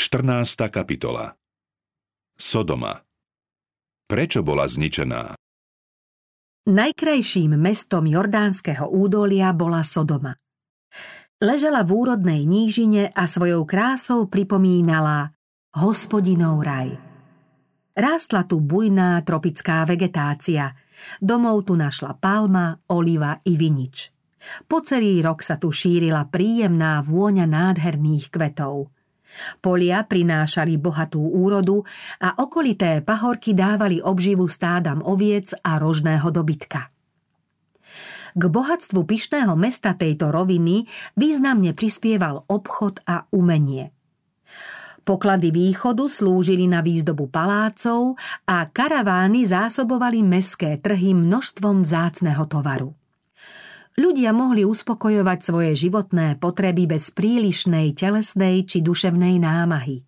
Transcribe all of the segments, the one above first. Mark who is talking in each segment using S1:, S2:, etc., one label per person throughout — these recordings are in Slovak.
S1: 14. kapitola Sodoma Prečo bola zničená?
S2: Najkrajším mestom jordánskeho údolia bola Sodoma. Ležala v úrodnej nížine a svojou krásou pripomínala hospodinov raj. Rástla tu bujná tropická vegetácia. Domov tu našla palma, oliva i vinič. Po celý rok sa tu šírila príjemná vôňa nádherných kvetov. Polia prinášali bohatú úrodu a okolité pahorky dávali obživu stádam oviec a rožného dobytka. K bohatstvu pyšného mesta tejto roviny významne prispieval obchod a umenie. Poklady východu slúžili na výzdobu palácov a karavány zásobovali meské trhy množstvom zácného tovaru. Ľudia mohli uspokojovať svoje životné potreby bez prílišnej telesnej či duševnej námahy.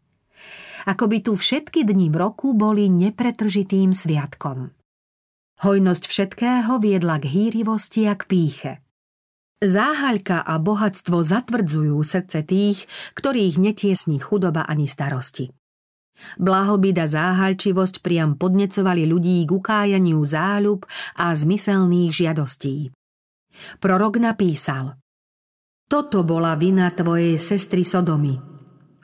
S2: Ako by tu všetky dni v roku boli nepretržitým sviatkom. Hojnosť všetkého viedla k hýrivosti a k píche. Záhaľka a bohatstvo zatvrdzujú srdce tých, ktorých netiesní chudoba ani starosti. Blahobyt a záhalčivosť priam podnecovali ľudí k ukájaniu záľub a zmyselných žiadostí. Prorok napísal Toto bola vina tvojej sestry Sodomy.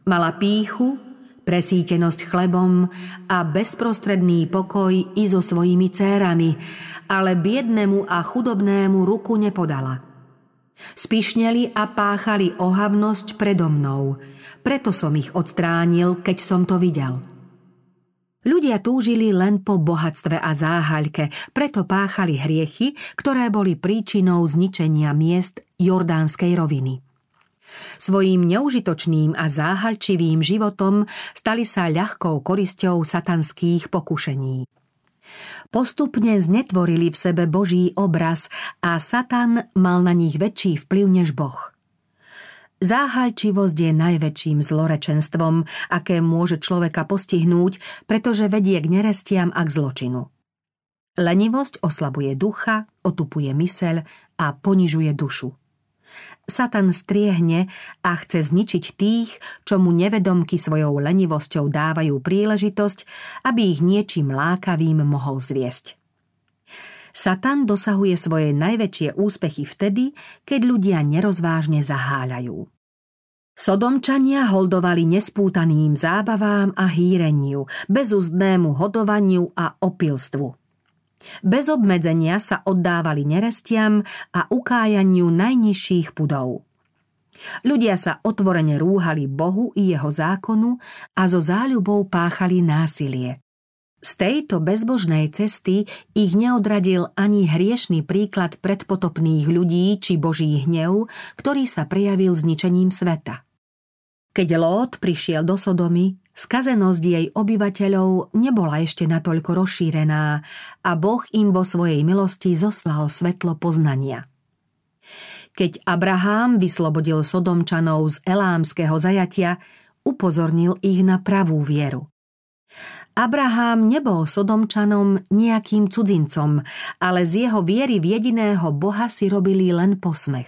S2: Mala píchu, presítenosť chlebom a bezprostredný pokoj i so svojimi cérami, ale biednému a chudobnému ruku nepodala. Spišneli a páchali ohavnosť predo mnou, preto som ich odstránil, keď som to videl. Ľudia túžili len po bohatstve a záhaľke, preto páchali hriechy, ktoré boli príčinou zničenia miest Jordánskej roviny. Svojím neužitočným a záhalčivým životom stali sa ľahkou korisťou satanských pokušení. Postupne znetvorili v sebe Boží obraz a Satan mal na nich väčší vplyv než Boh. Záhalčivosť je najväčším zlorečenstvom, aké môže človeka postihnúť, pretože vedie k nerestiam a k zločinu. Lenivosť oslabuje ducha, otupuje myseľ a ponižuje dušu. Satan striehne a chce zničiť tých, čo mu nevedomky svojou lenivosťou dávajú príležitosť, aby ich niečím lákavým mohol zviesť. Satan dosahuje svoje najväčšie úspechy vtedy, keď ľudia nerozvážne zaháľajú. Sodomčania holdovali nespútaným zábavám a hýreniu, bezúzdnému hodovaniu a opilstvu – bez obmedzenia sa oddávali nerestiam a ukájaniu najnižších pudov. Ľudia sa otvorene rúhali Bohu i jeho zákonu a so záľubou páchali násilie. Z tejto bezbožnej cesty ich neodradil ani hriešný príklad predpotopných ľudí či boží hnev, ktorý sa prejavil zničením sveta. Keď Lót prišiel do Sodomy, Skazenosť jej obyvateľov nebola ešte natoľko rozšírená a Boh im vo svojej milosti zoslal svetlo poznania. Keď Abraham vyslobodil Sodomčanov z elámskeho zajatia, upozornil ich na pravú vieru. Abraham nebol Sodomčanom nejakým cudzincom, ale z jeho viery v jediného Boha si robili len posmech.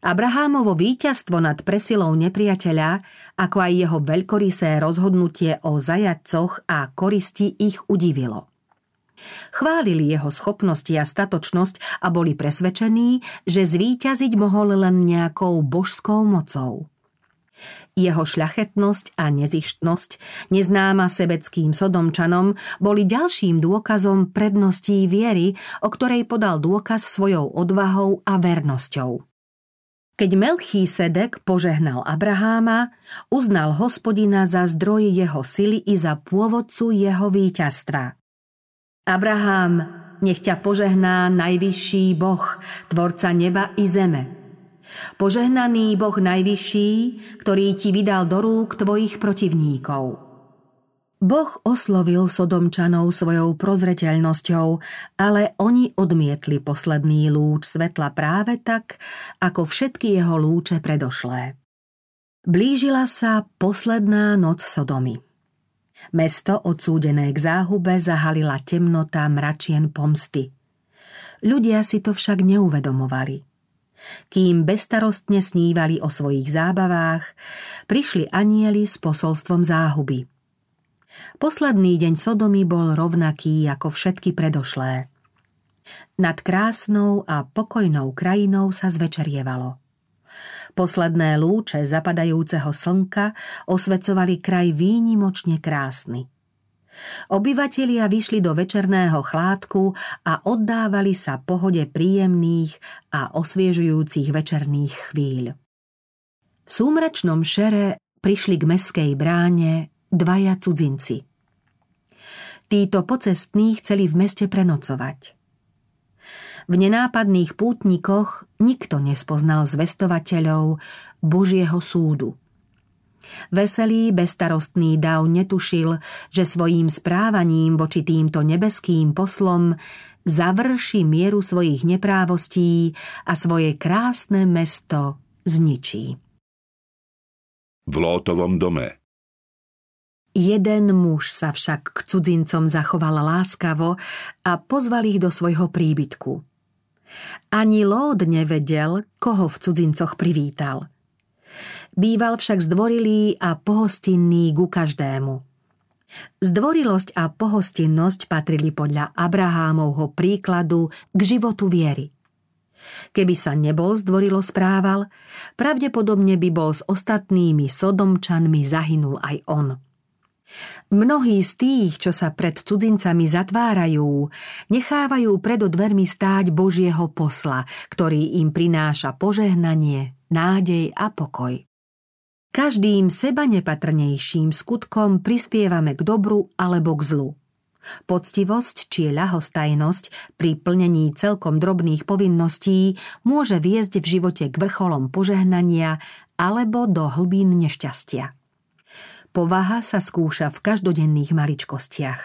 S2: Abrahámovo víťazstvo nad presilou nepriateľa, ako aj jeho veľkorysé rozhodnutie o zajadcoch a koristi ich udivilo. Chválili jeho schopnosti a statočnosť a boli presvedčení, že zvíťaziť mohol len nejakou božskou mocou. Jeho šľachetnosť a nezištnosť, neznáma sebeckým sodomčanom, boli ďalším dôkazom predností viery, o ktorej podal dôkaz svojou odvahou a vernosťou. Keď Melchý Sedek požehnal Abraháma, uznal hospodina za zdroj jeho sily i za pôvodcu jeho víťazstva. Abrahám, nech ťa požehná najvyšší Boh, tvorca neba i zeme. Požehnaný Boh najvyšší, ktorý ti vydal do rúk tvojich protivníkov – Boh oslovil Sodomčanov svojou prozreteľnosťou, ale oni odmietli posledný lúč svetla práve tak, ako všetky jeho lúče predošlé. Blížila sa posledná noc Sodomy. Mesto odsúdené k záhube zahalila temnota mračien pomsty. Ľudia si to však neuvedomovali. Kým bestarostne snívali o svojich zábavách, prišli anieli s posolstvom záhuby. Posledný deň Sodomy bol rovnaký ako všetky predošlé. Nad krásnou a pokojnou krajinou sa zvečerievalo. Posledné lúče zapadajúceho slnka osvecovali kraj výnimočne krásny. Obyvatelia vyšli do večerného chládku a oddávali sa pohode príjemných a osviežujúcich večerných chvíľ. V súmračnom šere prišli k meskej bráne dvaja cudzinci. Títo pocestní chceli v meste prenocovať. V nenápadných pútnikoch nikto nespoznal zvestovateľov Božieho súdu. Veselý, bestarostný Dav netušil, že svojím správaním voči týmto nebeským poslom završi mieru svojich neprávostí a svoje krásne mesto zničí.
S1: V Lótovom dome
S2: Jeden muž sa však k cudzincom zachoval láskavo a pozval ich do svojho príbytku. Ani Lód nevedel, koho v cudzincoch privítal. Býval však zdvorilý a pohostinný ku každému. Zdvorilosť a pohostinnosť patrili podľa Abrahámovho príkladu k životu viery. Keby sa nebol zdvorilo správal, pravdepodobne by bol s ostatnými sodomčanmi zahynul aj on. Mnohí z tých, čo sa pred cudzincami zatvárajú, nechávajú pred dvermi stáť Božieho posla, ktorý im prináša požehnanie, nádej a pokoj. Každým seba nepatrnejším skutkom prispievame k dobru alebo k zlu. Poctivosť či ľahostajnosť pri plnení celkom drobných povinností môže viesť v živote k vrcholom požehnania alebo do hlbín nešťastia. Povaha sa skúša v každodenných maličkostiach.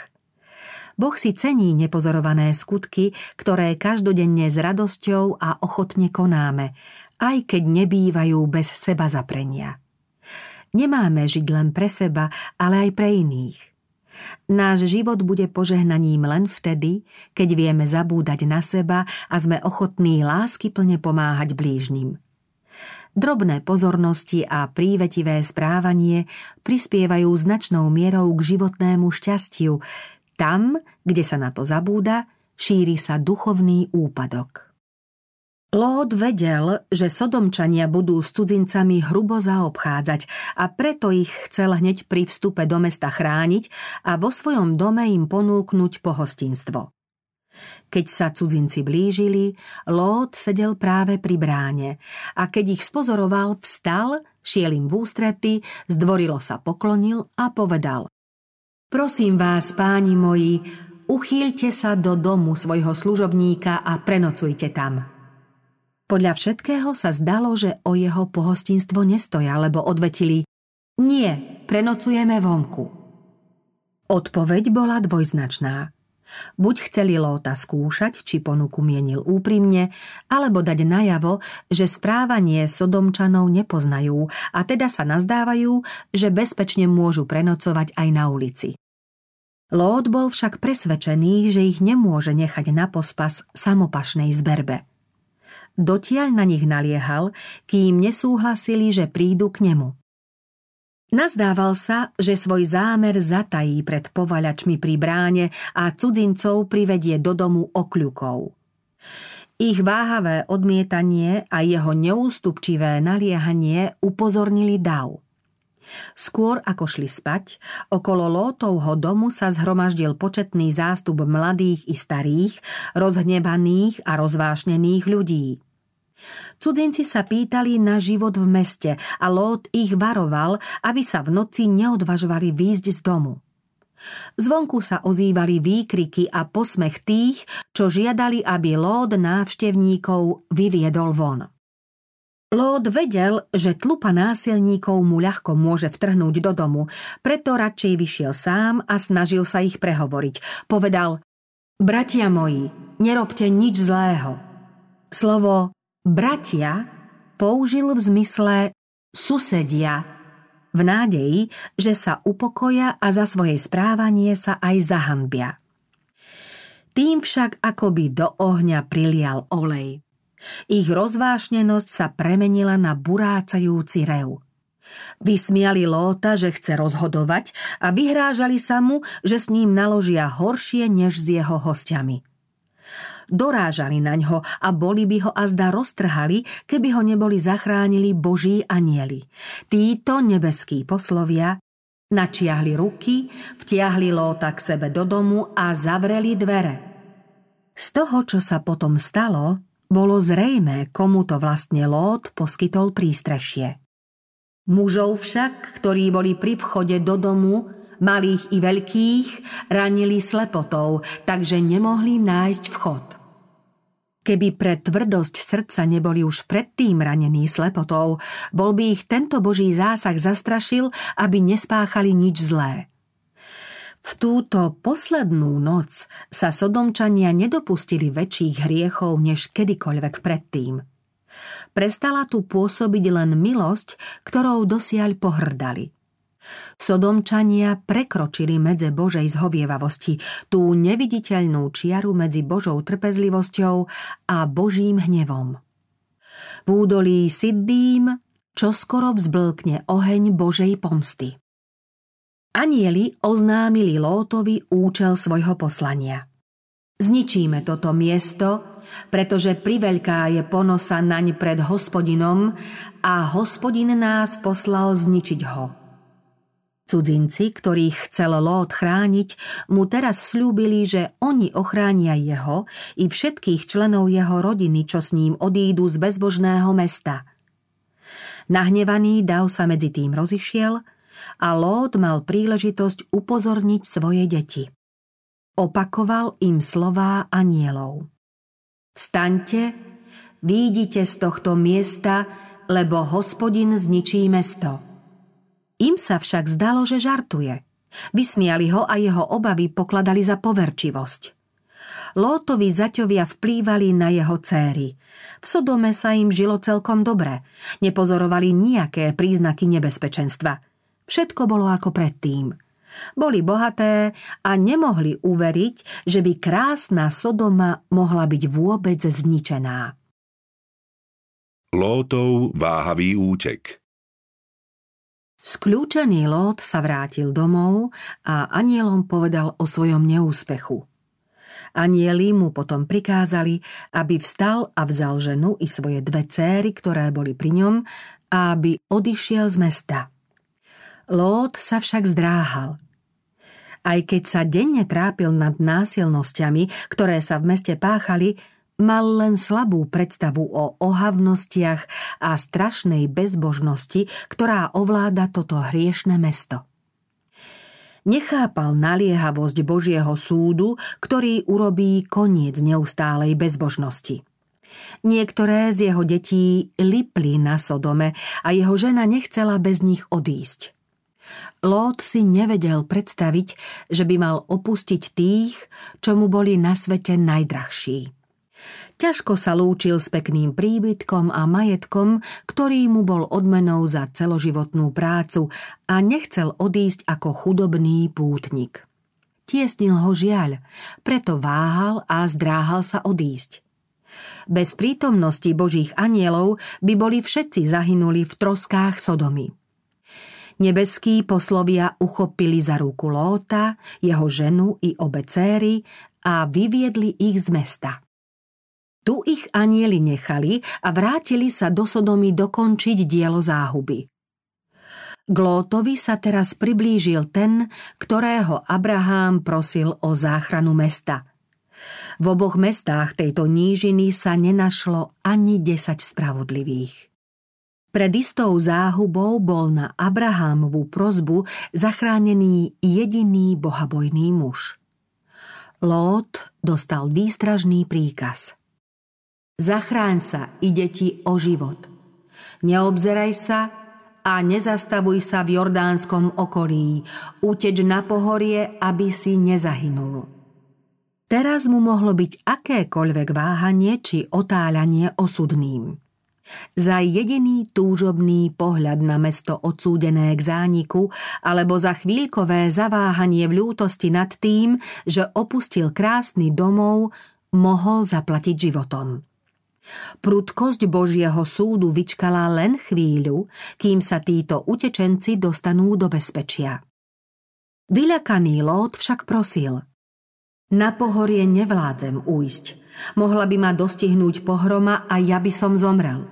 S2: Boh si cení nepozorované skutky, ktoré každodenne s radosťou a ochotne konáme, aj keď nebývajú bez seba zaprenia. Nemáme žiť len pre seba, ale aj pre iných. Náš život bude požehnaním len vtedy, keď vieme zabúdať na seba a sme ochotní lásky plne pomáhať blížnym. Drobné pozornosti a prívetivé správanie prispievajú značnou mierou k životnému šťastiu. Tam, kde sa na to zabúda, šíri sa duchovný úpadok. Lód vedel, že sodomčania budú s cudzincami hrubo zaobchádzať a preto ich chcel hneď pri vstupe do mesta chrániť a vo svojom dome im ponúknuť pohostinstvo. Keď sa cudzinci blížili, Lót sedel práve pri bráne a keď ich spozoroval, vstal, šiel im v ústrety, zdvorilo sa poklonil a povedal Prosím vás, páni moji, uchýlte sa do domu svojho služobníka a prenocujte tam. Podľa všetkého sa zdalo, že o jeho pohostinstvo nestoja, lebo odvetili Nie, prenocujeme vonku. Odpoveď bola dvojznačná. Buď chceli Lóta skúšať, či ponuku mienil úprimne, alebo dať najavo, že správanie Sodomčanov nepoznajú a teda sa nazdávajú, že bezpečne môžu prenocovať aj na ulici. Lót bol však presvedčený, že ich nemôže nechať na pospas samopašnej zberbe. Dotiaľ na nich naliehal, kým nesúhlasili, že prídu k nemu. Nazdával sa, že svoj zámer zatají pred povaľačmi pri bráne a cudzincov privedie do domu okľukov. Ich váhavé odmietanie a jeho neústupčivé naliehanie upozornili Dav. Skôr ako šli spať, okolo Lótovho domu sa zhromaždil početný zástup mladých i starých, rozhnevaných a rozvášnených ľudí – Cudzinci sa pýtali na život v meste a Lót ich varoval, aby sa v noci neodvažovali výjsť z domu. Zvonku sa ozývali výkriky a posmech tých, čo žiadali, aby Lód návštevníkov vyviedol von. Lód vedel, že tlupa násilníkov mu ľahko môže vtrhnúť do domu, preto radšej vyšiel sám a snažil sa ich prehovoriť. Povedal, bratia moji, nerobte nič zlého. Slovo Bratia použil v zmysle susedia, v nádeji, že sa upokoja a za svoje správanie sa aj zahanbia. Tým však akoby do ohňa prilial olej. Ich rozvášnenosť sa premenila na burácajúci rev. Vysmiali Lóta, že chce rozhodovať a vyhrážali sa mu, že s ním naložia horšie než s jeho hostiami. Dorážali na ňo a boli by ho azda roztrhali, keby ho neboli zachránili boží anieli. Títo nebeskí poslovia načiahli ruky, vtiahli Lóta k sebe do domu a zavreli dvere. Z toho, čo sa potom stalo, bolo zrejme, komu to vlastne Lót poskytol prístrešie. Mužov však, ktorí boli pri vchode do domu, malých i veľkých, ranili slepotou, takže nemohli nájsť vchod. Keby pre tvrdosť srdca neboli už predtým ranení slepotou, bol by ich tento boží zásah zastrašil, aby nespáchali nič zlé. V túto poslednú noc sa sodomčania nedopustili väčších hriechov než kedykoľvek predtým – Prestala tu pôsobiť len milosť, ktorou dosiaľ pohrdali. Sodomčania prekročili medze Božej zhovievavosti, tú neviditeľnú čiaru medzi Božou trpezlivosťou a Božím hnevom. V údolí Siddím čoskoro vzblkne oheň Božej pomsty. Anieli oznámili Lótovi účel svojho poslania. Zničíme toto miesto pretože priveľká je ponosa naň pred hospodinom a hospodin nás poslal zničiť ho. Cudzinci, ktorých chcel Lót chrániť, mu teraz vslúbili, že oni ochránia jeho i všetkých členov jeho rodiny, čo s ním odídu z bezbožného mesta. Nahnevaný Dav sa medzi tým rozišiel a Lót mal príležitosť upozorniť svoje deti. Opakoval im slová anielov. Vstaňte, výjdite z tohto miesta, lebo hospodin zničí mesto. Im sa však zdalo, že žartuje. Vysmiali ho a jeho obavy pokladali za poverčivosť. Lótovi zaťovia vplývali na jeho céry. V Sodome sa im žilo celkom dobre. Nepozorovali nejaké príznaky nebezpečenstva. Všetko bolo ako predtým – boli bohaté a nemohli uveriť, že by krásna Sodoma mohla byť vôbec zničená.
S1: Lótov váhavý útek
S2: Skľúčený Lót sa vrátil domov a anielom povedal o svojom neúspechu. Anieli mu potom prikázali, aby vstal a vzal ženu i svoje dve céry, ktoré boli pri ňom, a aby odišiel z mesta. Lót sa však zdráhal. Aj keď sa denne trápil nad násilnosťami, ktoré sa v meste páchali, mal len slabú predstavu o ohavnostiach a strašnej bezbožnosti, ktorá ovláda toto hriešne mesto. Nechápal naliehavosť Božieho súdu, ktorý urobí koniec neustálej bezbožnosti. Niektoré z jeho detí lipli na Sodome a jeho žena nechcela bez nich odísť. Lót si nevedel predstaviť, že by mal opustiť tých, čo mu boli na svete najdrahší. Ťažko sa lúčil s pekným príbytkom a majetkom, ktorý mu bol odmenou za celoživotnú prácu a nechcel odísť ako chudobný pútnik. Tiesnil ho žiaľ, preto váhal a zdráhal sa odísť. Bez prítomnosti božích anielov by boli všetci zahynuli v troskách Sodomy. Nebeskí poslovia uchopili za ruku Lóta, jeho ženu i obe céry a vyviedli ich z mesta. Tu ich anieli nechali a vrátili sa do Sodomy dokončiť dielo záhuby. K Lótovi sa teraz priblížil ten, ktorého Abrahám prosil o záchranu mesta. V oboch mestách tejto nížiny sa nenašlo ani desať spravodlivých. Pred istou záhubou bol na Abrahámovú prozbu zachránený jediný bohabojný muž. Lót dostal výstražný príkaz. Zachráň sa, ide ti o život. Neobzeraj sa a nezastavuj sa v jordánskom okolí. Uteč na pohorie, aby si nezahynul. Teraz mu mohlo byť akékoľvek váhanie či otáľanie osudným. Za jediný túžobný pohľad na mesto odsúdené k zániku alebo za chvíľkové zaváhanie v ľútosti nad tým, že opustil krásny domov, mohol zaplatiť životom. Prudkosť Božieho súdu vyčkala len chvíľu, kým sa títo utečenci dostanú do bezpečia. Vyľakaný Lót však prosil. Na pohorie nevládzem ujsť. Mohla by ma dostihnúť pohroma a ja by som zomrel.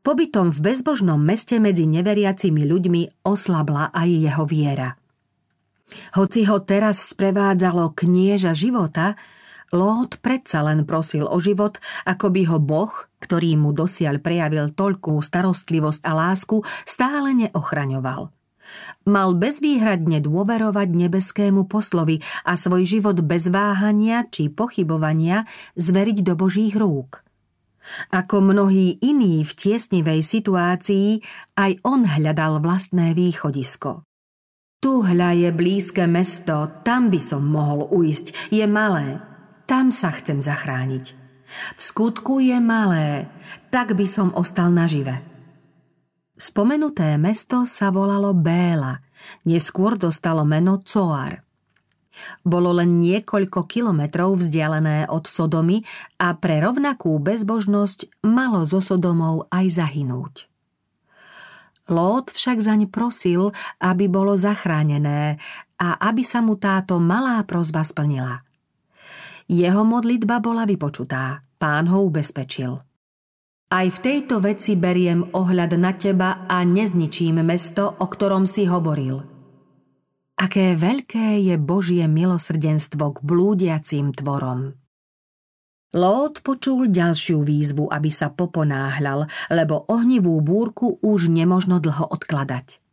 S2: Pobytom v bezbožnom meste medzi neveriacimi ľuďmi oslabla aj jeho viera. Hoci ho teraz sprevádzalo knieža života, Lót predsa len prosil o život, ako by ho Boh, ktorý mu dosiaľ prejavil toľkú starostlivosť a lásku, stále neochraňoval. Mal bezvýhradne dôverovať nebeskému poslovi a svoj život bez váhania či pochybovania zveriť do Božích rúk. Ako mnohí iní v tiesnivej situácii, aj on hľadal vlastné východisko. Tu hľa je blízke mesto, tam by som mohol uísť, je malé, tam sa chcem zachrániť. V skutku je malé, tak by som ostal nažive. Spomenuté mesto sa volalo Béla, neskôr dostalo meno Coar. Bolo len niekoľko kilometrov vzdialené od Sodomy a pre rovnakú bezbožnosť malo zo Sodomou aj zahynúť. Lót však zaň prosil, aby bolo zachránené a aby sa mu táto malá prozba splnila – jeho modlitba bola vypočutá. Pán ho ubezpečil. Aj v tejto veci beriem ohľad na teba a nezničím mesto, o ktorom si hovoril. Aké veľké je Božie milosrdenstvo k blúdiacim tvorom. Lót počul ďalšiu výzvu, aby sa poponáhľal, lebo ohnivú búrku už nemožno dlho odkladať.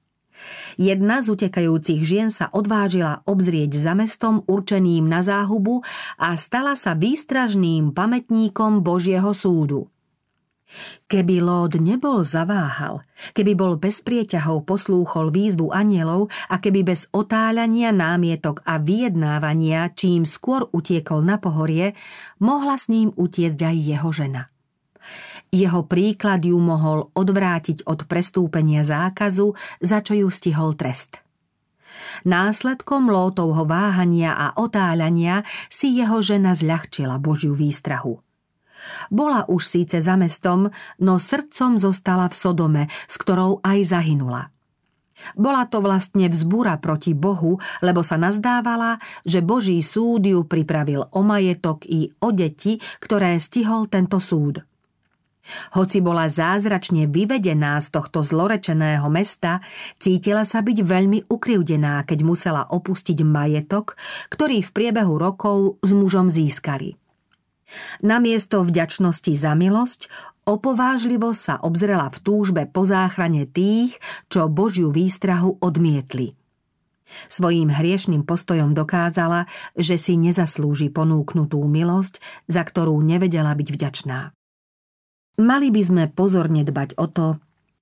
S2: Jedna z utekajúcich žien sa odvážila obzrieť za mestom určeným na záhubu a stala sa výstražným pamätníkom Božieho súdu. Keby Lód nebol zaváhal, keby bol bez prieťahov poslúchol výzvu anielov a keby bez otáľania, námietok a vyjednávania čím skôr utiekol na pohorie, mohla s ním utiecť aj jeho žena. Jeho príklad ju mohol odvrátiť od prestúpenia zákazu, za čo ju stihol trest. Následkom Lótovho váhania a otáľania si jeho žena zľahčila Božiu výstrahu. Bola už síce za mestom, no srdcom zostala v Sodome, s ktorou aj zahynula. Bola to vlastne vzbúra proti Bohu, lebo sa nazdávala, že Boží súd ju pripravil o majetok i o deti, ktoré stihol tento súd. Hoci bola zázračne vyvedená z tohto zlorečeného mesta, cítila sa byť veľmi ukrivdená, keď musela opustiť majetok, ktorý v priebehu rokov s mužom získali. Namiesto vďačnosti za milosť, opovážlivo sa obzrela v túžbe po záchrane tých, čo Božiu výstrahu odmietli. Svojím hriešným postojom dokázala, že si nezaslúži ponúknutú milosť, za ktorú nevedela byť vďačná. Mali by sme pozorne dbať o to,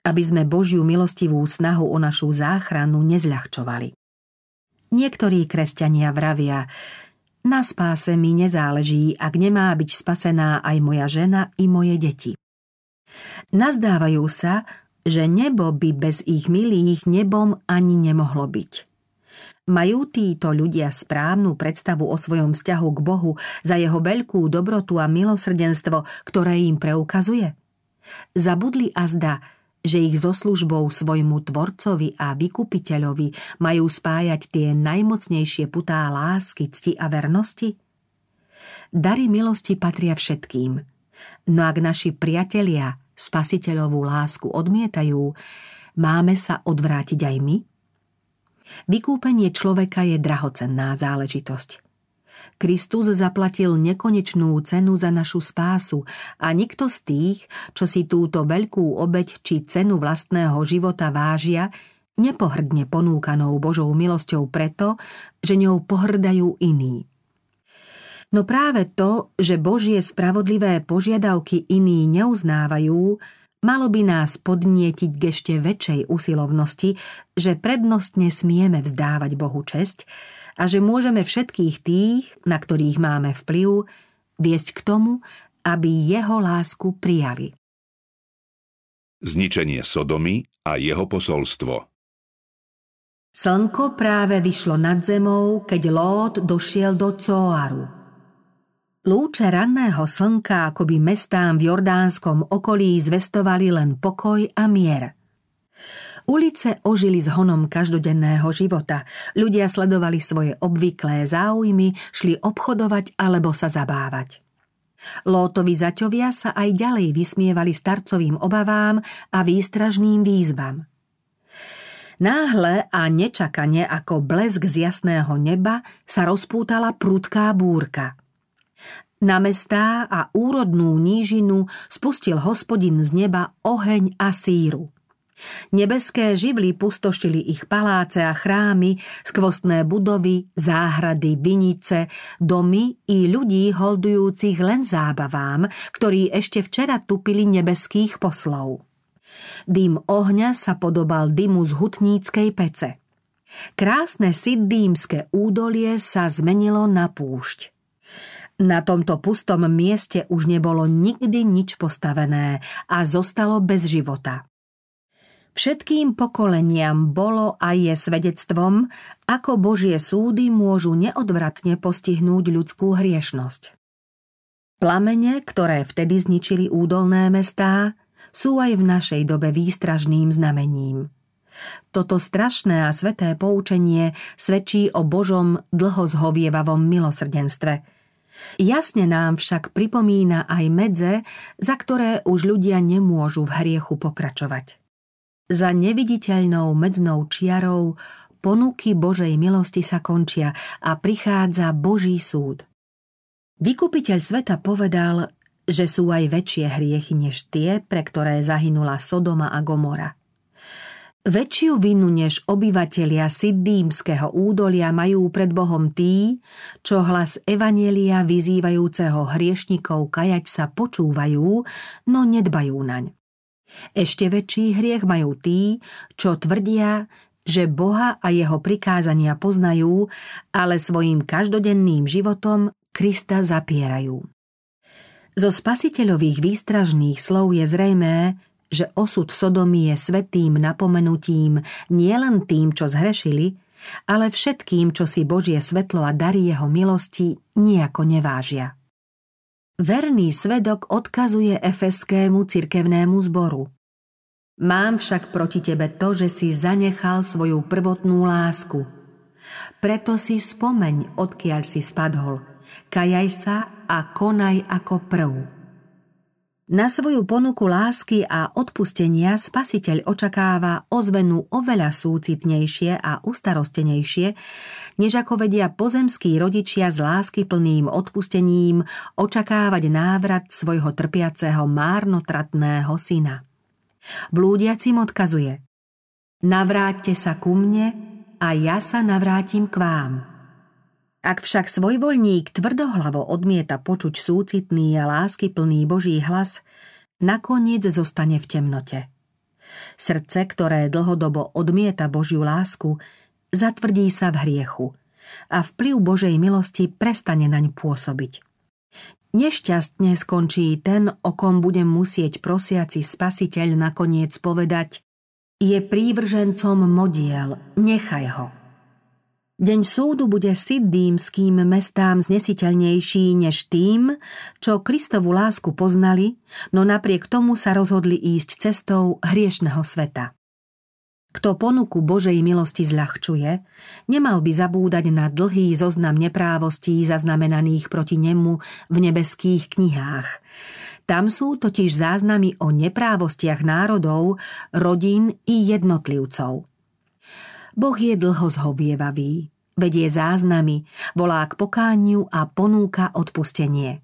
S2: aby sme Božiu milostivú snahu o našu záchranu nezľahčovali. Niektorí kresťania vravia, na spáse mi nezáleží, ak nemá byť spasená aj moja žena i moje deti. Nazdávajú sa, že nebo by bez ich milých nebom ani nemohlo byť. Majú títo ľudia správnu predstavu o svojom vzťahu k Bohu za jeho veľkú dobrotu a milosrdenstvo, ktoré im preukazuje? Zabudli azda, že ich so službou svojmu tvorcovi a vykupiteľovi majú spájať tie najmocnejšie putá lásky, cti a vernosti? Dary milosti patria všetkým. No ak naši priatelia spasiteľovú lásku odmietajú, máme sa odvrátiť aj my? Vykúpenie človeka je drahocenná záležitosť. Kristus zaplatil nekonečnú cenu za našu spásu a nikto z tých, čo si túto veľkú obeď či cenu vlastného života vážia, nepohrdne ponúkanou Božou milosťou preto, že ňou pohrdajú iní. No práve to, že Božie spravodlivé požiadavky iní neuznávajú, Malo by nás podnietiť k ešte väčšej usilovnosti, že prednostne smieme vzdávať Bohu česť a že môžeme všetkých tých, na ktorých máme vplyv, viesť k tomu, aby jeho lásku prijali.
S1: Zničenie Sodomy a jeho posolstvo
S2: Slnko práve vyšlo nad zemou, keď Lót došiel do Coaru. Lúče ranného slnka akoby mestám v jordánskom okolí zvestovali len pokoj a mier. Ulice ožili s honom každodenného života. Ľudia sledovali svoje obvyklé záujmy, šli obchodovať alebo sa zabávať. Lótovi zaťovia sa aj ďalej vysmievali starcovým obavám a výstražným výzvam. Náhle a nečakane ako blesk z jasného neba sa rozpútala prudká búrka – na mestá a úrodnú nížinu spustil hospodin z neba oheň a síru. Nebeské živly pustošili ich paláce a chrámy, skvostné budovy, záhrady, vinice, domy i ľudí holdujúcich len zábavám, ktorí ešte včera tupili nebeských poslov. Dým ohňa sa podobal dymu z hutníckej pece. Krásne siddímske údolie sa zmenilo na púšť. Na tomto pustom mieste už nebolo nikdy nič postavené a zostalo bez života. Všetkým pokoleniam bolo a je svedectvom, ako Božie súdy môžu neodvratne postihnúť ľudskú hriešnosť. Plamene, ktoré vtedy zničili údolné mestá, sú aj v našej dobe výstražným znamením. Toto strašné a sveté poučenie svedčí o Božom dlho zhovievavom milosrdenstve – Jasne nám však pripomína aj medze, za ktoré už ľudia nemôžu v hriechu pokračovať. Za neviditeľnou medznou čiarou ponuky Božej milosti sa končia a prichádza Boží súd. Vykupiteľ sveta povedal, že sú aj väčšie hriechy než tie, pre ktoré zahynula Sodoma a Gomora. Väčšiu vinu než obyvatelia Siddímskeho údolia majú pred Bohom tí, čo hlas Evanielia vyzývajúceho hriešnikov kajať sa počúvajú, no nedbajú naň. Ešte väčší hriech majú tí, čo tvrdia, že Boha a jeho prikázania poznajú, ale svojim každodenným životom Krista zapierajú. Zo spasiteľových výstražných slov je zrejmé, že osud Sodomy je svetým napomenutím nielen tým, čo zhrešili, ale všetkým, čo si Božie svetlo a dary jeho milosti nejako nevážia. Verný svedok odkazuje efeskému cirkevnému zboru. Mám však proti tebe to, že si zanechal svoju prvotnú lásku. Preto si spomeň, odkiaľ si spadol. Kajaj sa a konaj ako prv. Na svoju ponuku lásky a odpustenia spasiteľ očakáva ozvenu oveľa súcitnejšie a ustarostenejšie, než ako vedia pozemskí rodičia s lásky plným odpustením očakávať návrat svojho trpiaceho márnotratného syna. Blúdiacim odkazuje Navráťte sa ku mne a ja sa navrátim k vám – ak však svojvoľník tvrdohlavo odmieta počuť súcitný a láskyplný Boží hlas, nakoniec zostane v temnote. Srdce, ktoré dlhodobo odmieta Božiu lásku, zatvrdí sa v hriechu a vplyv Božej milosti prestane naň pôsobiť. Nešťastne skončí ten, o kom bude musieť prosiaci spasiteľ nakoniec povedať je prívržencom modiel, nechaj ho. Deň súdu bude siddímským mestám znesiteľnejší než tým, čo Kristovu lásku poznali, no napriek tomu sa rozhodli ísť cestou hriešného sveta. Kto ponuku Božej milosti zľahčuje, nemal by zabúdať na dlhý zoznam neprávostí zaznamenaných proti nemu v nebeských knihách. Tam sú totiž záznamy o neprávostiach národov, rodín i jednotlivcov. Boh je dlho zhovievavý, vedie záznamy, volá k pokániu a ponúka odpustenie.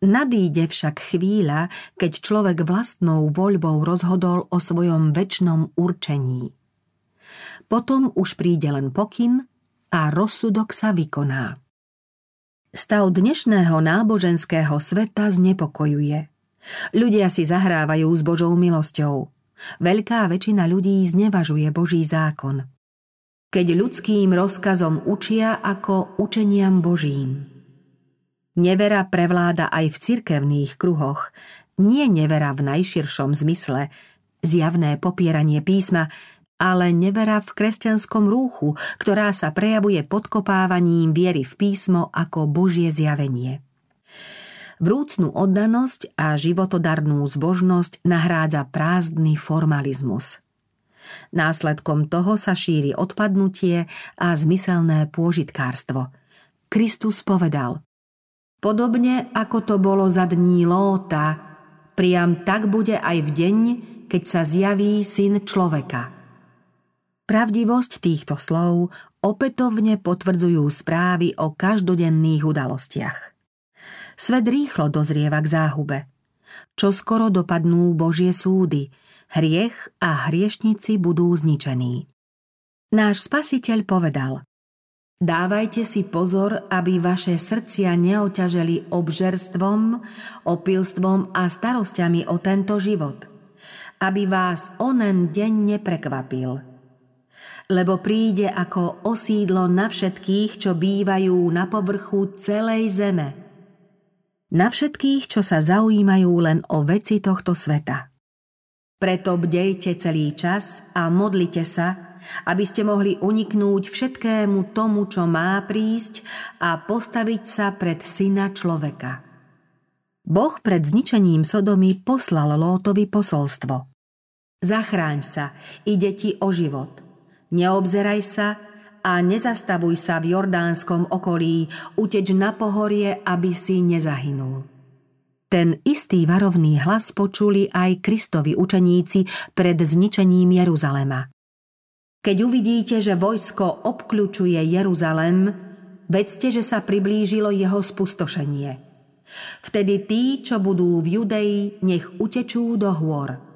S2: Nadíde však chvíľa, keď človek vlastnou voľbou rozhodol o svojom väčšnom určení. Potom už príde len pokyn a rozsudok sa vykoná. Stav dnešného náboženského sveta znepokojuje. Ľudia si zahrávajú s Božou milosťou – Veľká väčšina ľudí znevažuje Boží zákon. Keď ľudským rozkazom učia ako učeniam Božím. Nevera prevláda aj v cirkevných kruhoch, nie nevera v najširšom zmysle, zjavné popieranie písma, ale nevera v kresťanskom rúchu, ktorá sa prejavuje podkopávaním viery v písmo ako Božie zjavenie. Vrúcnú oddanosť a životodarnú zbožnosť nahrádza prázdny formalizmus. Následkom toho sa šíri odpadnutie a zmyselné pôžitkárstvo. Kristus povedal Podobne ako to bolo za dní Lóta, priam tak bude aj v deň, keď sa zjaví syn človeka – Pravdivosť týchto slov opätovne potvrdzujú správy o každodenných udalostiach. Svet rýchlo dozrieva k záhube. Čo skoro dopadnú Božie súdy, hriech a hriešnici budú zničení. Náš spasiteľ povedal Dávajte si pozor, aby vaše srdcia neoťaželi obžerstvom, opilstvom a starosťami o tento život, aby vás onen deň neprekvapil – lebo príde ako osídlo na všetkých, čo bývajú na povrchu celej zeme. Na všetkých, čo sa zaujímajú len o veci tohto sveta. Preto bdejte celý čas a modlite sa, aby ste mohli uniknúť všetkému tomu, čo má prísť a postaviť sa pred syna človeka. Boh pred zničením Sodomy poslal Lótovi posolstvo. Zachráň sa, ide ti o život – Neobzeraj sa a nezastavuj sa v jordánskom okolí, uteč na pohorie, aby si nezahynul. Ten istý varovný hlas počuli aj Kristovi učeníci pred zničením Jeruzalema. Keď uvidíte, že vojsko obkľúčuje Jeruzalem, vedzte, že sa priblížilo jeho spustošenie. Vtedy tí, čo budú v Judei, nech utečú do hôr –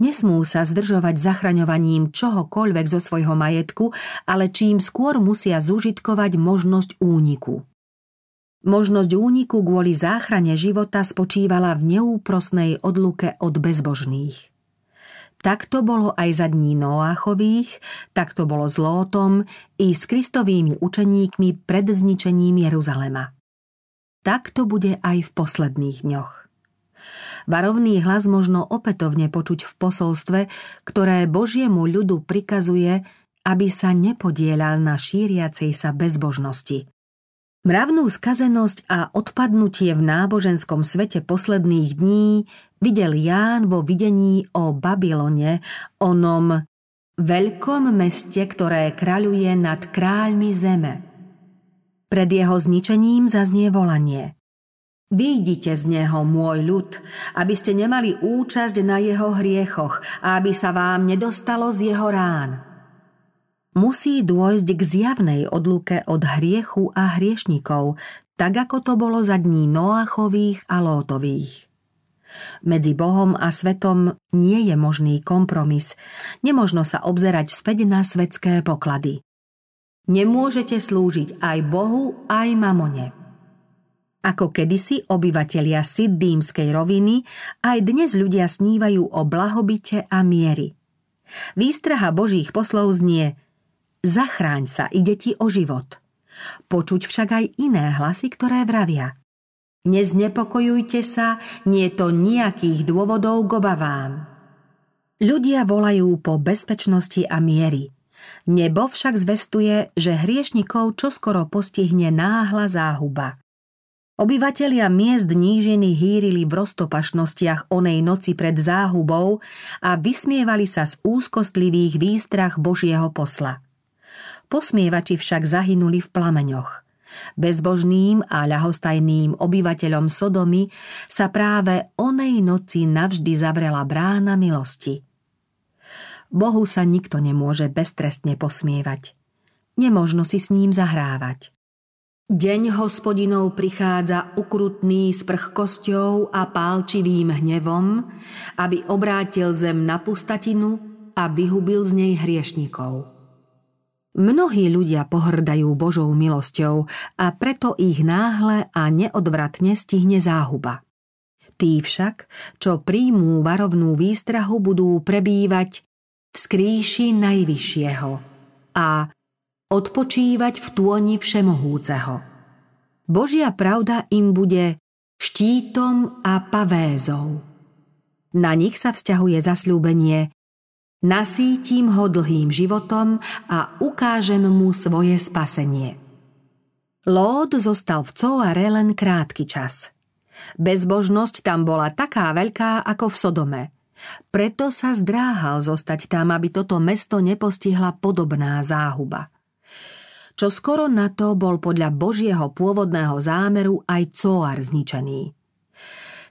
S2: Nesmú sa zdržovať zachraňovaním čohokoľvek zo svojho majetku, ale čím skôr musia zužitkovať možnosť úniku. Možnosť úniku kvôli záchrane života spočívala v neúprosnej odluke od bezbožných. Tak to bolo aj za dní Noáchových, tak to bolo s Lótom i s Kristovými učeníkmi pred zničením Jeruzalema. Tak to bude aj v posledných dňoch. Varovný hlas možno opätovne počuť v posolstve, ktoré Božiemu ľudu prikazuje, aby sa nepodielal na šíriacej sa bezbožnosti. Mravnú skazenosť a odpadnutie v náboženskom svete posledných dní videl Ján vo videní o Babylone, onom veľkom meste, ktoré kráľuje nad kráľmi zeme. Pred jeho zničením zaznie volanie – Výjdite z neho, môj ľud, aby ste nemali účasť na jeho hriechoch a aby sa vám nedostalo z jeho rán. Musí dôjsť k zjavnej odluke od hriechu a hriešnikov, tak ako to bolo za dní Noachových a Lótových. Medzi Bohom a svetom nie je možný kompromis, nemožno sa obzerať späť na svetské poklady. Nemôžete slúžiť aj Bohu, aj mamone. Ako kedysi obyvatelia Siddímskej roviny, aj dnes ľudia snívajú o blahobite a miery. Výstraha Božích poslov znie Zachráň sa, ide ti o život. Počuť však aj iné hlasy, ktoré vravia. Neznepokojujte sa, nie to nejakých dôvodov k obavám. Ľudia volajú po bezpečnosti a miery. Nebo však zvestuje, že hriešnikov čoskoro postihne náhla záhuba. Obyvatelia miest nížiny hýrili v roztopašnostiach onej noci pred záhubou a vysmievali sa z úzkostlivých výstrach Božieho posla. Posmievači však zahynuli v plameňoch. Bezbožným a ľahostajným obyvateľom Sodomy sa práve onej noci navždy zavrela brána milosti. Bohu sa nikto nemôže beztrestne posmievať. Nemožno si s ním zahrávať. Deň hospodinov prichádza ukrutný s prchkosťou a pálčivým hnevom, aby obrátil zem na pustatinu a vyhubil z nej hriešnikov. Mnohí ľudia pohrdajú Božou milosťou a preto ich náhle a neodvratne stihne záhuba. Tí však, čo príjmú varovnú výstrahu, budú prebývať v skrýši Najvyššieho a odpočívať v tôni Všemohúceho. Božia pravda im bude štítom a pavézou. Na nich sa vzťahuje zasľúbenie Nasítim ho dlhým životom a ukážem mu svoje spasenie. Lód zostal v Coare len krátky čas. Bezbožnosť tam bola taká veľká ako v Sodome. Preto sa zdráhal zostať tam, aby toto mesto nepostihla podobná záhuba. Čo skoro na to bol podľa Božieho pôvodného zámeru aj Coar zničený.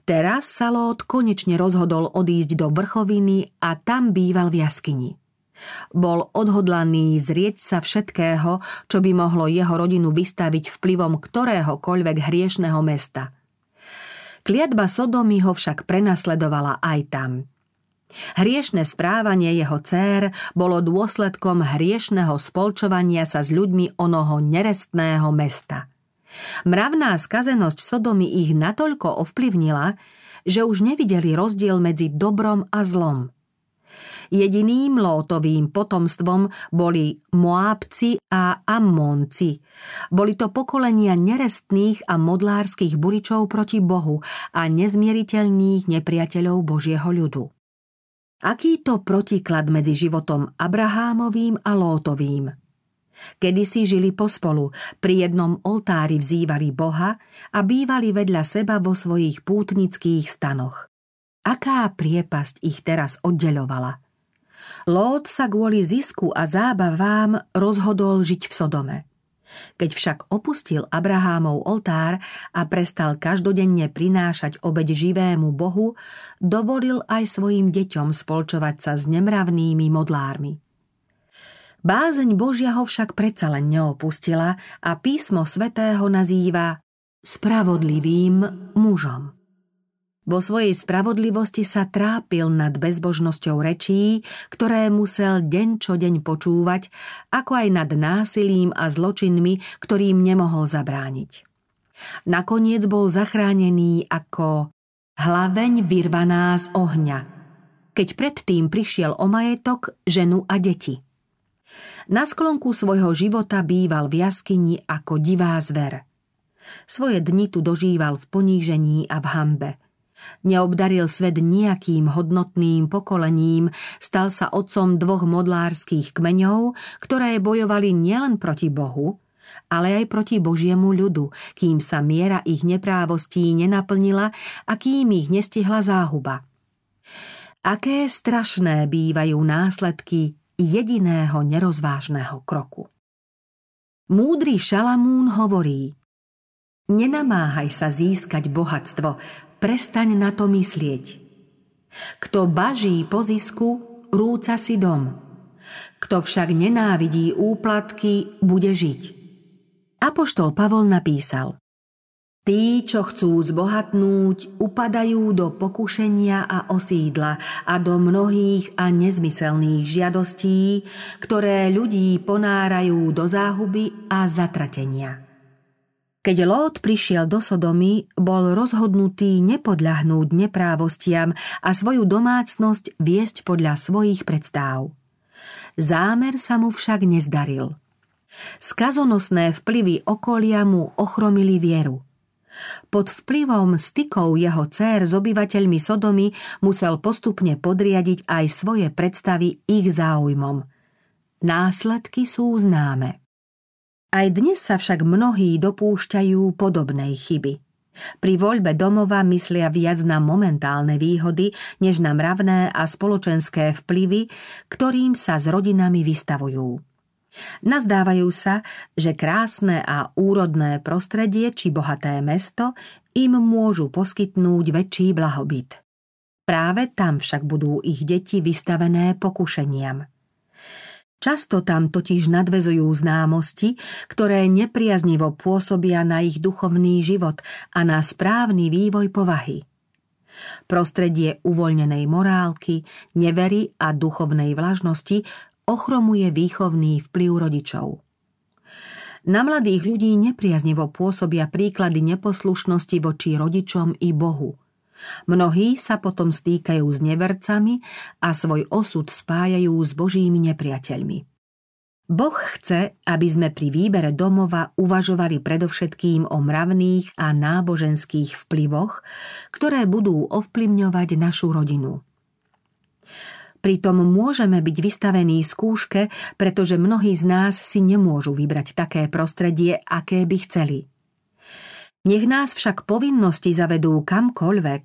S2: Teraz sa Lót konečne rozhodol odísť do vrchoviny a tam býval v jaskyni. Bol odhodlaný zrieť sa všetkého, čo by mohlo jeho rodinu vystaviť vplyvom ktoréhokoľvek hriešného mesta. Kliatba Sodomy ho však prenasledovala aj tam. Hriešne správanie jeho cér bolo dôsledkom hriešného spolčovania sa s ľuďmi onoho nerestného mesta – Mravná skazenosť Sodomy ich natoľko ovplyvnila, že už nevideli rozdiel medzi dobrom a zlom. Jediným Lótovým potomstvom boli Moábci a Ammónci. Boli to pokolenia nerestných a modlárskych buričov proti Bohu a nezmieriteľných nepriateľov Božieho ľudu. Aký to protiklad medzi životom Abrahámovým a Lótovým – Kedy si žili pospolu, pri jednom oltári vzývali Boha a bývali vedľa seba vo svojich pútnických stanoch. Aká priepasť ich teraz oddeľovala? Lót sa kvôli zisku a zábavám rozhodol žiť v Sodome. Keď však opustil Abrahámov oltár a prestal každodenne prinášať obeď živému Bohu, dovolil aj svojim deťom spolčovať sa s nemravnými modlármi. Bázeň Božia ho však predsa len neopustila a písmo svätého nazýva spravodlivým mužom. Vo svojej spravodlivosti sa trápil nad bezbožnosťou rečí, ktoré musel deň čo deň počúvať, ako aj nad násilím a zločinmi, ktorým nemohol zabrániť. Nakoniec bol zachránený ako hlaveň vyrvaná z ohňa, keď predtým prišiel o majetok, ženu a deti – na sklonku svojho života býval v jaskyni ako divá zver. Svoje dni tu dožíval v ponížení a v hambe. Neobdaril svet nejakým hodnotným pokolením, stal sa otcom dvoch modlárskych kmeňov, ktoré bojovali nielen proti Bohu, ale aj proti Božiemu ľudu, kým sa miera ich neprávostí nenaplnila a kým ich nestihla záhuba. Aké strašné bývajú následky jediného nerozvážneho kroku. Múdry Šalamún hovorí Nenamáhaj sa získať bohatstvo, prestaň na to myslieť. Kto baží po zisku, rúca si dom. Kto však nenávidí úplatky, bude žiť. Apoštol Pavol napísal Tí, čo chcú zbohatnúť, upadajú do pokušenia a osídla a do mnohých a nezmyselných žiadostí, ktoré ľudí ponárajú do záhuby a zatratenia. Keď Lót prišiel do Sodomy, bol rozhodnutý nepodľahnúť neprávostiam a svoju domácnosť viesť podľa svojich predstáv. Zámer sa mu však nezdaril. Skazonosné vplyvy okolia mu ochromili vieru – pod vplyvom stykov jeho dcer s obyvateľmi Sodomy musel postupne podriadiť aj svoje predstavy ich záujmom. Následky sú známe. Aj dnes sa však mnohí dopúšťajú podobnej chyby. Pri voľbe domova myslia viac na momentálne výhody, než na mravné a spoločenské vplyvy, ktorým sa s rodinami vystavujú. Nazdávajú sa, že krásne a úrodné prostredie či bohaté mesto im môžu poskytnúť väčší blahobyt. Práve tam však budú ich deti vystavené pokušeniam. Často tam totiž nadvezujú známosti, ktoré nepriaznivo pôsobia na ich duchovný život a na správny vývoj povahy. Prostredie uvoľnenej morálky, nevery a duchovnej vlažnosti ochromuje výchovný vplyv rodičov. Na mladých ľudí nepriaznivo pôsobia príklady neposlušnosti voči rodičom i Bohu. Mnohí sa potom stýkajú s nevercami a svoj osud spájajú s božími nepriateľmi. Boh chce, aby sme pri výbere domova uvažovali predovšetkým o mravných a náboženských vplyvoch, ktoré budú ovplyvňovať našu rodinu. Pritom môžeme byť vystavení skúške, pretože mnohí z nás si nemôžu vybrať také prostredie, aké by chceli. Nech nás však povinnosti zavedú kamkoľvek,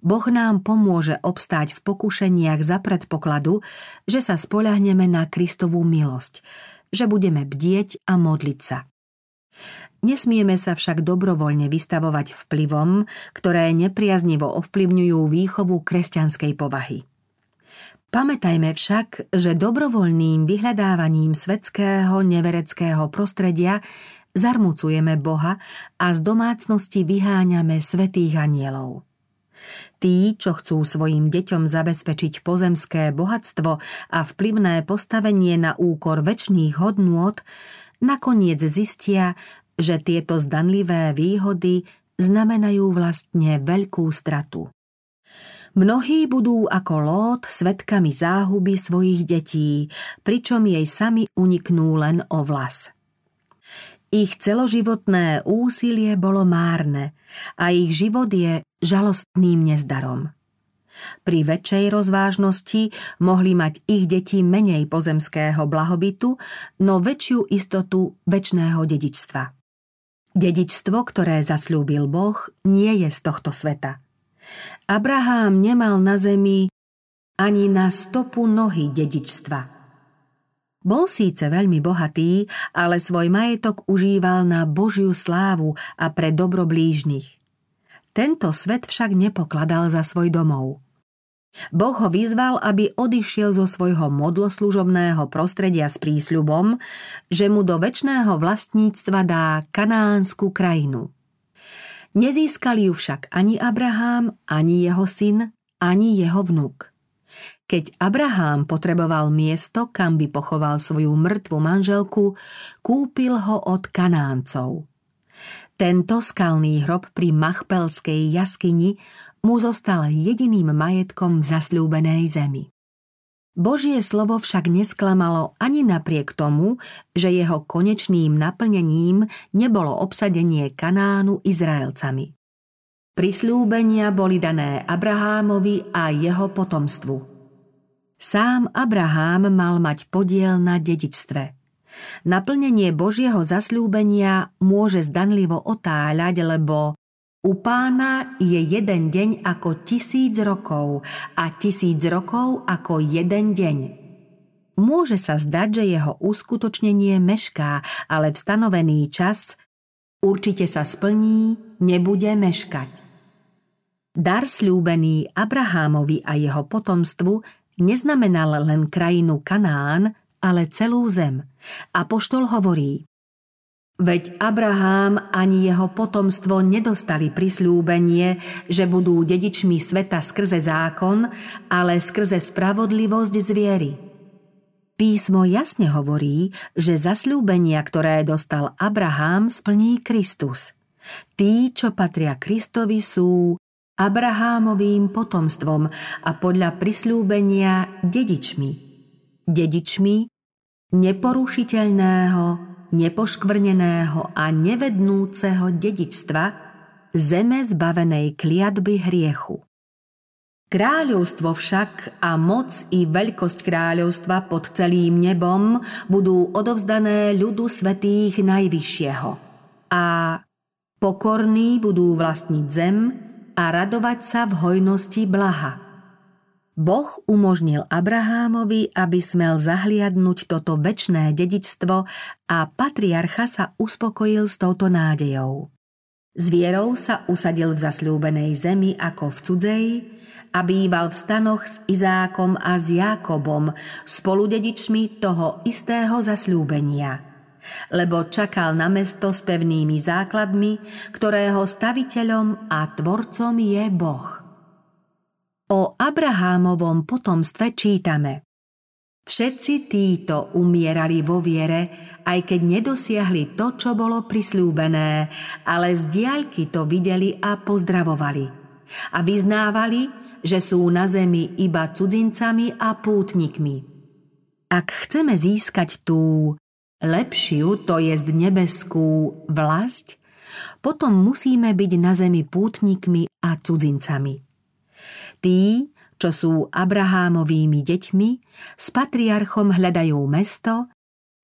S2: Boh nám pomôže obstáť v pokušeniach za predpokladu, že sa spoľahneme na Kristovú milosť, že budeme bdieť a modliť sa. Nesmieme sa však dobrovoľne vystavovať vplyvom, ktoré nepriaznivo ovplyvňujú výchovu kresťanskej povahy. Pamätajme však, že dobrovoľným vyhľadávaním svetského nevereckého prostredia zarmucujeme Boha a z domácnosti vyháňame svetých anielov. Tí, čo chcú svojim deťom zabezpečiť pozemské bohatstvo a vplyvné postavenie na úkor väčšných hodnôt, nakoniec zistia, že tieto zdanlivé výhody znamenajú vlastne veľkú stratu. Mnohí budú ako Lót svetkami záhuby svojich detí, pričom jej sami uniknú len o vlas. Ich celoživotné úsilie bolo márne a ich život je žalostným nezdarom. Pri väčšej rozvážnosti mohli mať ich deti menej pozemského blahobytu, no väčšiu istotu väčšného dedičstva. Dedičstvo, ktoré zasľúbil Boh, nie je z tohto sveta – Abraham nemal na zemi ani na stopu nohy dedičstva. Bol síce veľmi bohatý, ale svoj majetok užíval na Božiu slávu a pre dobro blížnych. Tento svet však nepokladal za svoj domov. Boh ho vyzval, aby odišiel zo svojho modloslužobného prostredia s prísľubom, že mu do väčšného vlastníctva dá kanánsku krajinu. Nezískali ju však ani Abraham, ani jeho syn, ani jeho vnúk. Keď Abraham potreboval miesto, kam by pochoval svoju mŕtvu manželku, kúpil ho od Kanáncov. Tento skalný hrob pri Machpelskej jaskyni mu zostal jediným majetkom v zasľúbenej zemi. Božie slovo však nesklamalo ani napriek tomu, že jeho konečným naplnením nebolo obsadenie Kanánu Izraelcami. Prislúbenia boli dané Abrahámovi a jeho potomstvu. Sám Abrahám mal mať podiel na dedičstve. Naplnenie Božieho zasľúbenia môže zdanlivo otáľať, lebo u pána je jeden deň ako tisíc rokov a tisíc rokov ako jeden deň. Môže sa zdať, že jeho uskutočnenie mešká, ale v stanovený čas určite sa splní, nebude meškať. Dar slúbený Abrahámovi a jeho potomstvu neznamenal len krajinu Kanán, ale celú zem. A poštol hovorí, Veď Abraham ani jeho potomstvo nedostali prisľúbenie, že budú dedičmi sveta skrze zákon, ale skrze spravodlivosť zviery. Písmo jasne hovorí, že zasľúbenia, ktoré dostal Abraham, splní Kristus. Tí, čo patria Kristovi, sú Abrahámovým potomstvom a podľa prisľúbenia dedičmi. Dedičmi neporušiteľného, nepoškvrneného a nevednúceho dedičstva, zeme zbavenej kliatby hriechu. Kráľovstvo však a moc i veľkosť kráľovstva pod celým nebom budú odovzdané ľudu svetých Najvyššieho. A pokorní budú vlastniť zem a radovať sa v hojnosti blaha. Boh umožnil Abrahámovi, aby smel zahliadnúť toto väčné dedičstvo a patriarcha sa uspokojil s touto nádejou. S vierou sa usadil v zasľúbenej zemi ako v cudzej a býval v stanoch s Izákom a s Jákobom, spoludedičmi toho istého zasľúbenia. Lebo čakal na mesto s pevnými základmi, ktorého staviteľom a tvorcom je Boh. O Abrahámovom potomstve čítame. Všetci títo umierali vo viere, aj keď nedosiahli to, čo bolo prislúbené, ale z diaľky to videli a pozdravovali. A vyznávali, že sú na zemi iba cudzincami a pútnikmi. Ak chceme získať tú lepšiu, to jest nebeskú vlast, potom musíme byť na zemi pútnikmi a cudzincami. Tí, čo sú Abrahámovými deťmi, s patriarchom hľadajú mesto,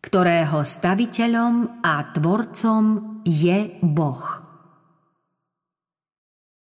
S2: ktorého staviteľom a tvorcom je Boh.